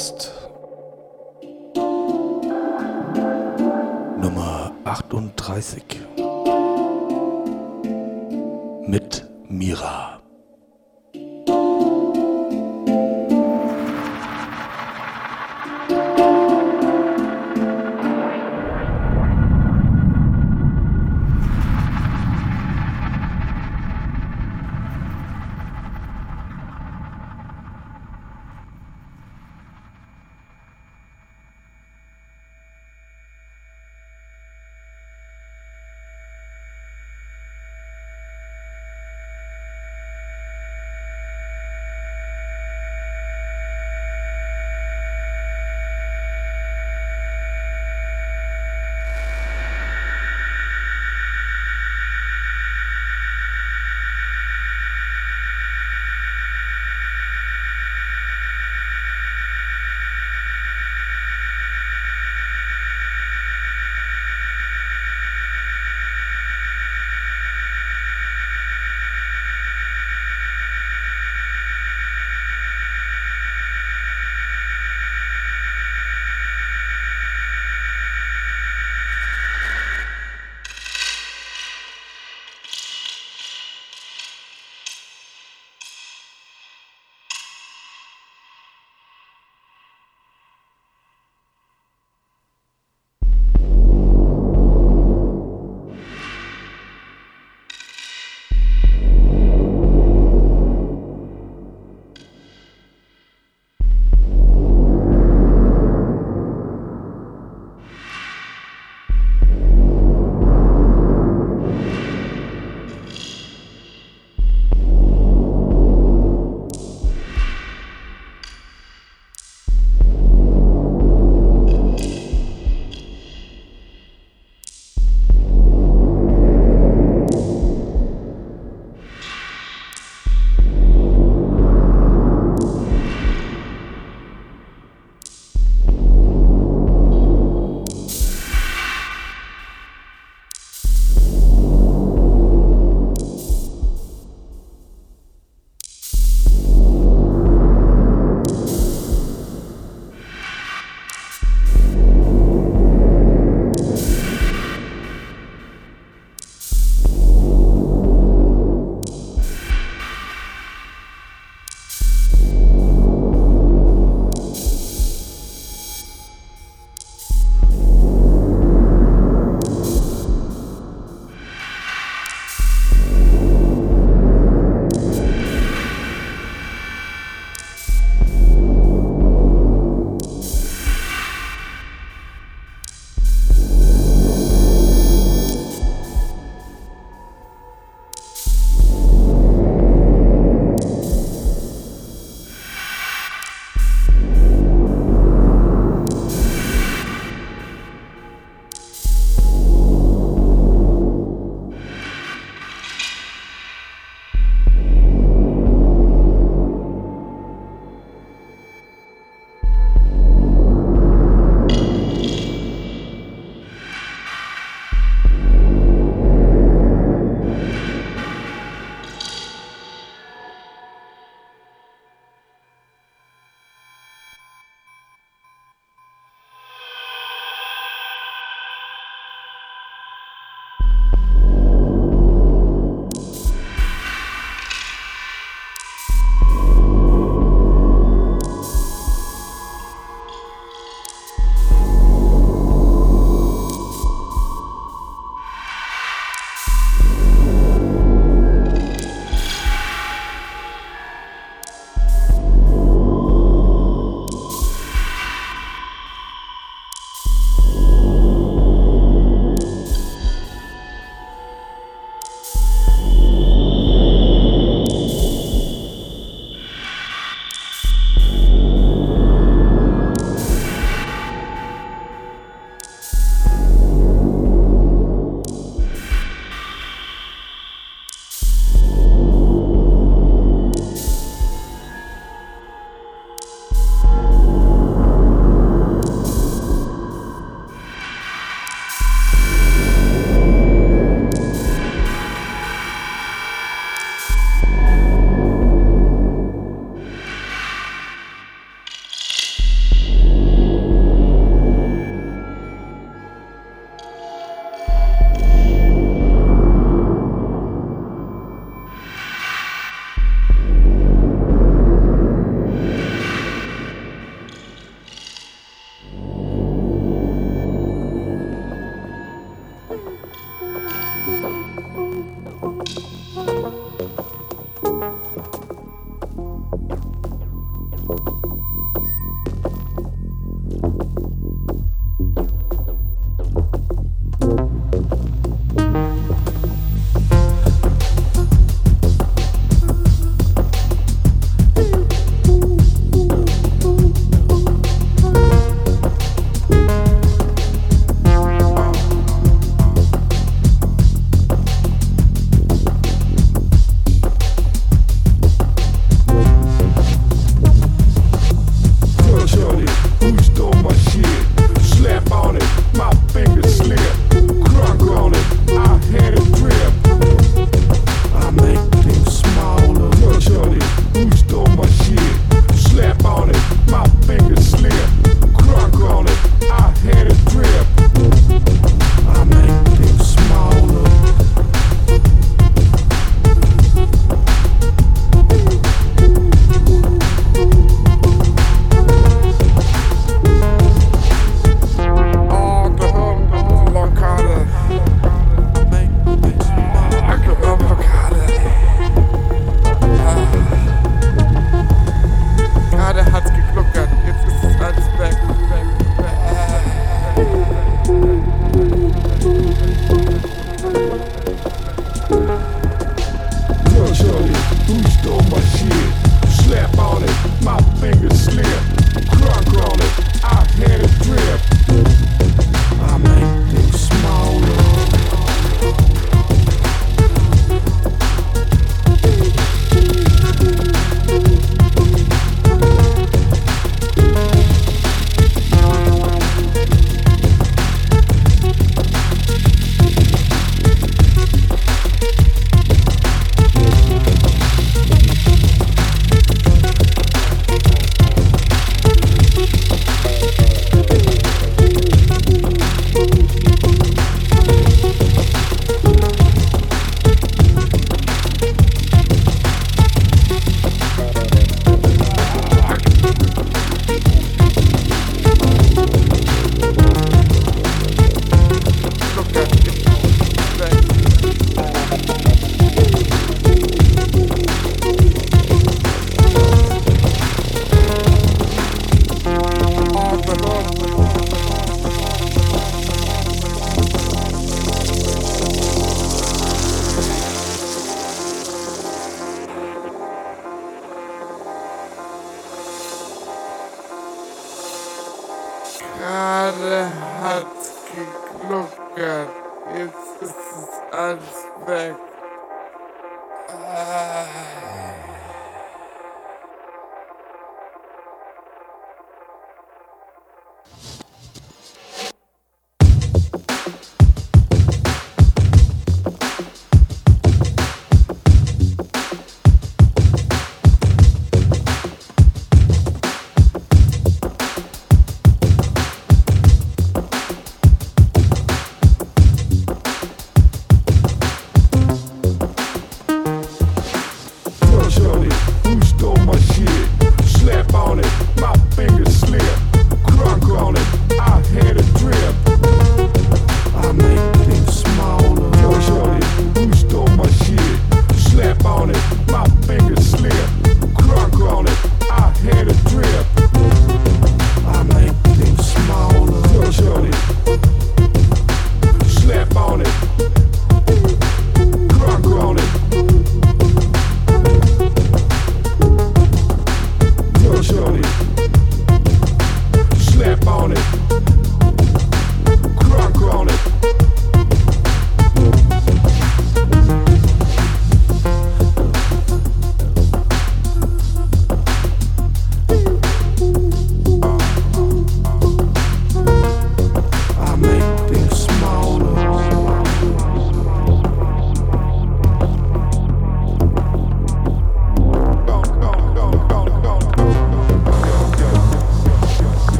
Podcast.